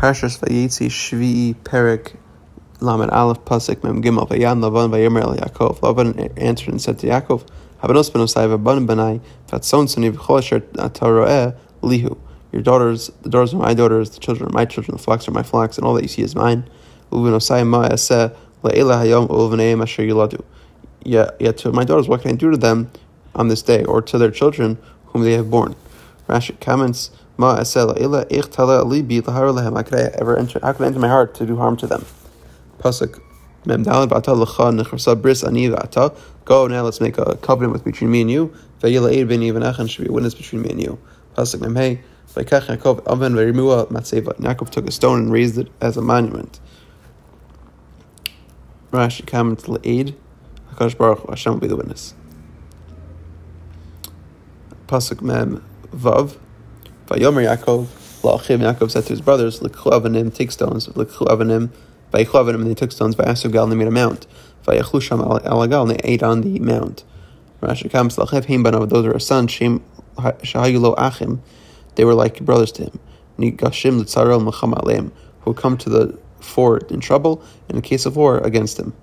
Parshas Vayetzi Shvi'i Perik Lamed Aleph Pasik Mem Gimel Vayan Lavan Vayomer El Yaakov. Lavan answered and said to Yaakov, Habanos ben Osai v'aban benai v'atzon suni v'chol ataroeh lihu. Your daughters, the daughters are my daughters, the children are my children, the flocks are my flocks, and all that you see is mine. Uven Osai ma eseh le'ela hayom uveneim asher yiladu. Yet to my daughters, what can I do to them on this day, or to their children whom they have born? Rashi comments, Ma eseh le'ela ich tala libi lahar lehem. How could I ever enter, how could I enter my heart to do harm to them? Pasuk Mem Dalad V'ata L'cha Nechrasa Bris Ani V'ata Go now, let's make a covenant with between me and you. Ve'yila Eid B'ni V'nachan should be a witness between me and you. Pasuk Mem Hey V'kach Yaakov Aven V'rimua Matzeva. Yaakov took a stone and raised it as a monument. Rashi comments L'Eid Hakadosh Baruch Hashem will be the witness. Pasuk Mem Vav Vayomer Yaakov La'achim Yaakov said to his brothers L'kchu Avanim take stones L'kchu Avanim Vayichlu Avanim and they took stones Vayasu Gal and they made a mount Vayachlu Sham Alagal and they ate on the mount. Rashi comes L'chev Heim Banav those are his sons Shem Shahayulo Achim they were like brothers to him. Nigashim L'tzarel Mecham Aleim who come to the fort in trouble in a case of war against him.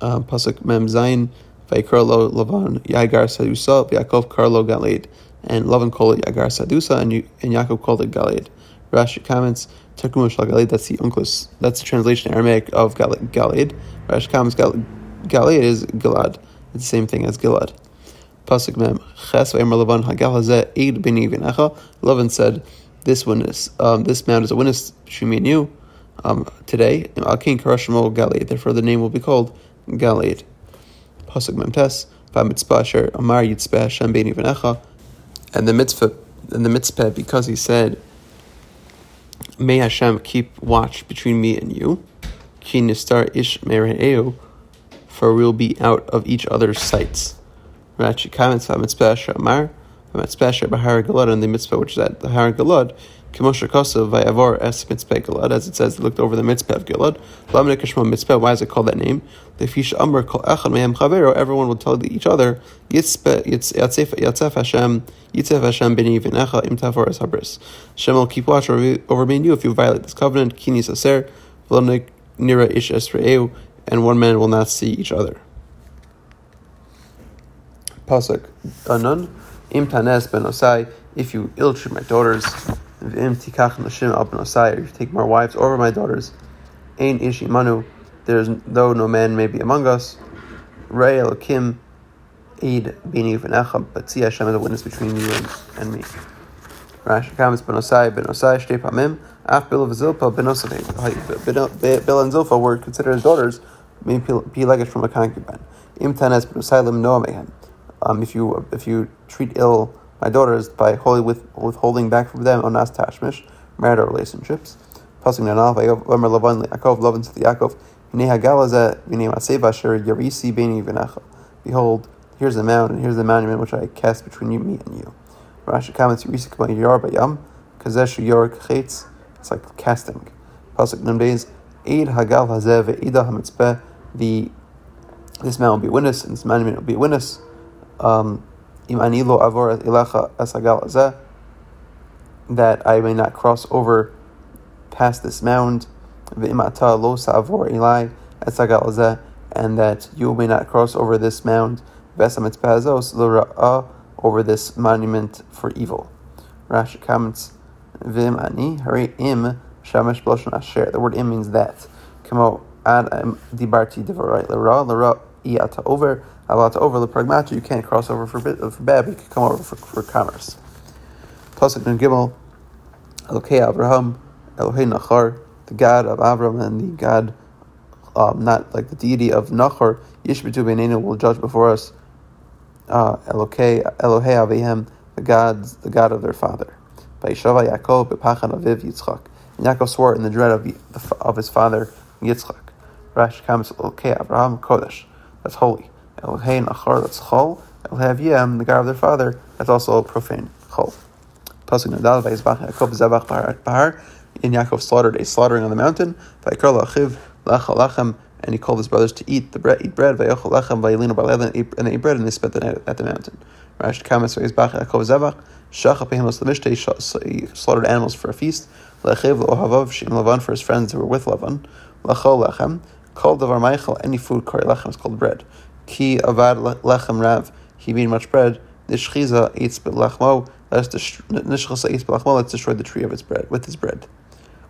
Uh, Pasuk Mem Zayin Vayikra Lo Lavan Yagar Sadusa Yaakov Karlo Galed and Lavan called it Yagar Sadusa and, and Yaakov called it Galed. Rashi comments Takum Galed that's the uncle's that's the translation Aramaic of Galed. Rashi comments Galed is Gilad. It's the same thing as Gilad. Pasuk Mem Ches Vaymer Lavan Hagal Hazeh Eid Bini V'Necha Lavan said this witness um, this mount is a witness between me and you um, today. Akin Karashimo Galed therefore the name will be called Galed. Pasuk Memtes, Vamitzpah Amar Yitzpeh Hashem Beini V'Necha, and the Mitzpah, and the Mitzpah, because he said, May Hashem keep watch between me and you, Ki Nistar Ish Mere'eu, for we'll be out of each other's sights. Rashi comments Vamitzpah Amar, Vamitzpah Asher Bahar Galad, and the Mitzpah which is at the Har Galad, Kemosher Kosav Vayavor Es Mitzpeh Gilad, as it says, looked over the Mitzpeh of Gilad. Lamine Kishma Mitzpeh, why is it called that name? The Fish Amr Kol Echad Mehem Chavero, everyone will tell each other, Yatzef Hashem, Yitzef Hashem B'ni V'necha Im Tafor Es Habris. Hashem will keep watch over, me and you if you violate this covenant, Kini Saser, V'lonik Nira Ish Esre'eu, and one man will not see each other. Pasuk Anun, Im Tanes Ben Osai, if you ill treat my daughters, V'im tikach nashim al Osai, or if you take more wives over my daughters, Ein ishi manu, there is though no man may be among us. Rei Elokim, Eid bini v'necha, but see Hashem as a witness between you and, and me. Rashi comments ben Osai ben Osai shtei pamim af Bil v'Zilpa ben Osai. Bil and Zilpa were considered as daughters, being pelegish from a concubine. Im tanes ben Osai lim noah mehem. Um, if you if you treat ill my daughters by wholly with, withholding back from them onas tashmish, marital relationships. Pasuk Nanal, Vayomer Lavan Yaakov, Lavan to Yaakov. Behold, here's the mound, and here's the monument which I cast between you, me and you. Rashi comments, Yarisi Kama Yar Bayam, Kazesh Yor Chetz, it's like casting. Pasuk Nun Eid Hagal Hazeh Ve'ida HaMitzpeh, this man will be a witness, and this monument will be a witness. Um, that I may not cross over past this mound, v'imata lo sa'avor ilai asagal azeh, and that you may not cross over this mound, over this monument for evil. Rashi comments, v'im ani, hari im, shamash b'loshan asher. The word im means that. Kamo ad dibarti divarai l'ra, l'ra iyata over, allowed over the pragmata, you can't cross over for, for bad, but you can come over for, for commerce. Pasuk Nun Gimel, Elokei Abraham, Elohei Nachar, the God of Abraham and the God, um, not like the deity of Nachar, Yishbitu Beinenu will judge before us. Uh, Elokei, Elohei Avihem, the God, the God of their father. Vayishava Yaakov bepachan aviv Yitzchak. And Yaakov swore in the dread of, of his father Yitzchak. Rash comes Elokei Abraham Kodesh. That's holy. Elohei Nachar, that's Chol. Elohei Aviyam, the God of their father, that's also profane. Chol. Pasuk Nadal, Vayizbach Yaakov Zabach Bahar. In Yaakov slaughtered a slaughtering on the mountain. Vayikra Lachiv Lachalachem and he called his brothers to eat the bread, eat bread, vayachol lechem, vayelinu barlev, and they ate bread, and they spent the night at the mountain. Rash Kamas Bach Yaakov Zevach, Shach Apehemos Lemishte, he slaughtered animals for a feast, Lechev Ohavav Shim Lavan for his friends who were with Lavan, Lachol Lechem, called Davar Michael, any food, Kari Lechem is called bread. Ki Avad Lechem Rav, he made much bread, Nishchiza eats Lachmo, let's destroy the tree of its bread, with his bread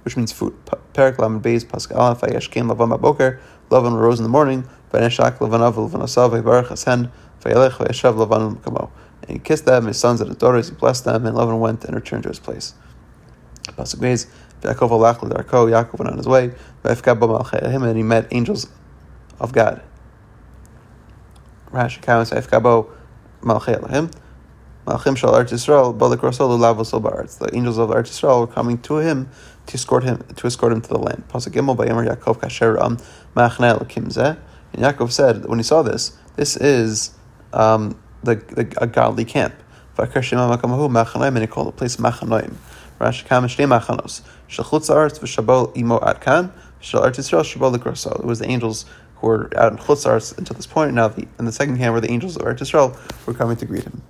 which means food. Perak Lamed Beis Pascal Aleph Vayashkem Lavan Baboker Lavan rose in the morning Vaneshak Lavanav Lavanasav Vayibarach Hasen Vayelech Vayeshav Lavan Kamo. And he kissed them, his sons and his daughters, he blessed them, and Lavan went and returned to his place. Pasuk Beis Yaakov Alach Darko Yaakov went on his way Vayefkab him and he met angels of God. Rashi Kamas Vayefkabo Malchei Elohim. Malchim Shal Eretz Yisrael, Balik Rasol Lavosol Ba'aretz. The angels of Eretz Yisrael were coming to him to escort him to escort him to the land. Pasuk Gimel Bayomer Yaakov Kasher Am Machne Elokim And Yaakov said when he saw this, this is um, the, the a godly camp. And he called the place Machanoim. Rashi Kamish Machanos. Shalchutz Arts v'Shabol Imo Atkan. Shal Eretz Yisrael Likrasol. It was the angels who were out in Chutz until this point. Now, the, in the second hand were the angels of Eretz Yisrael were coming to greet him.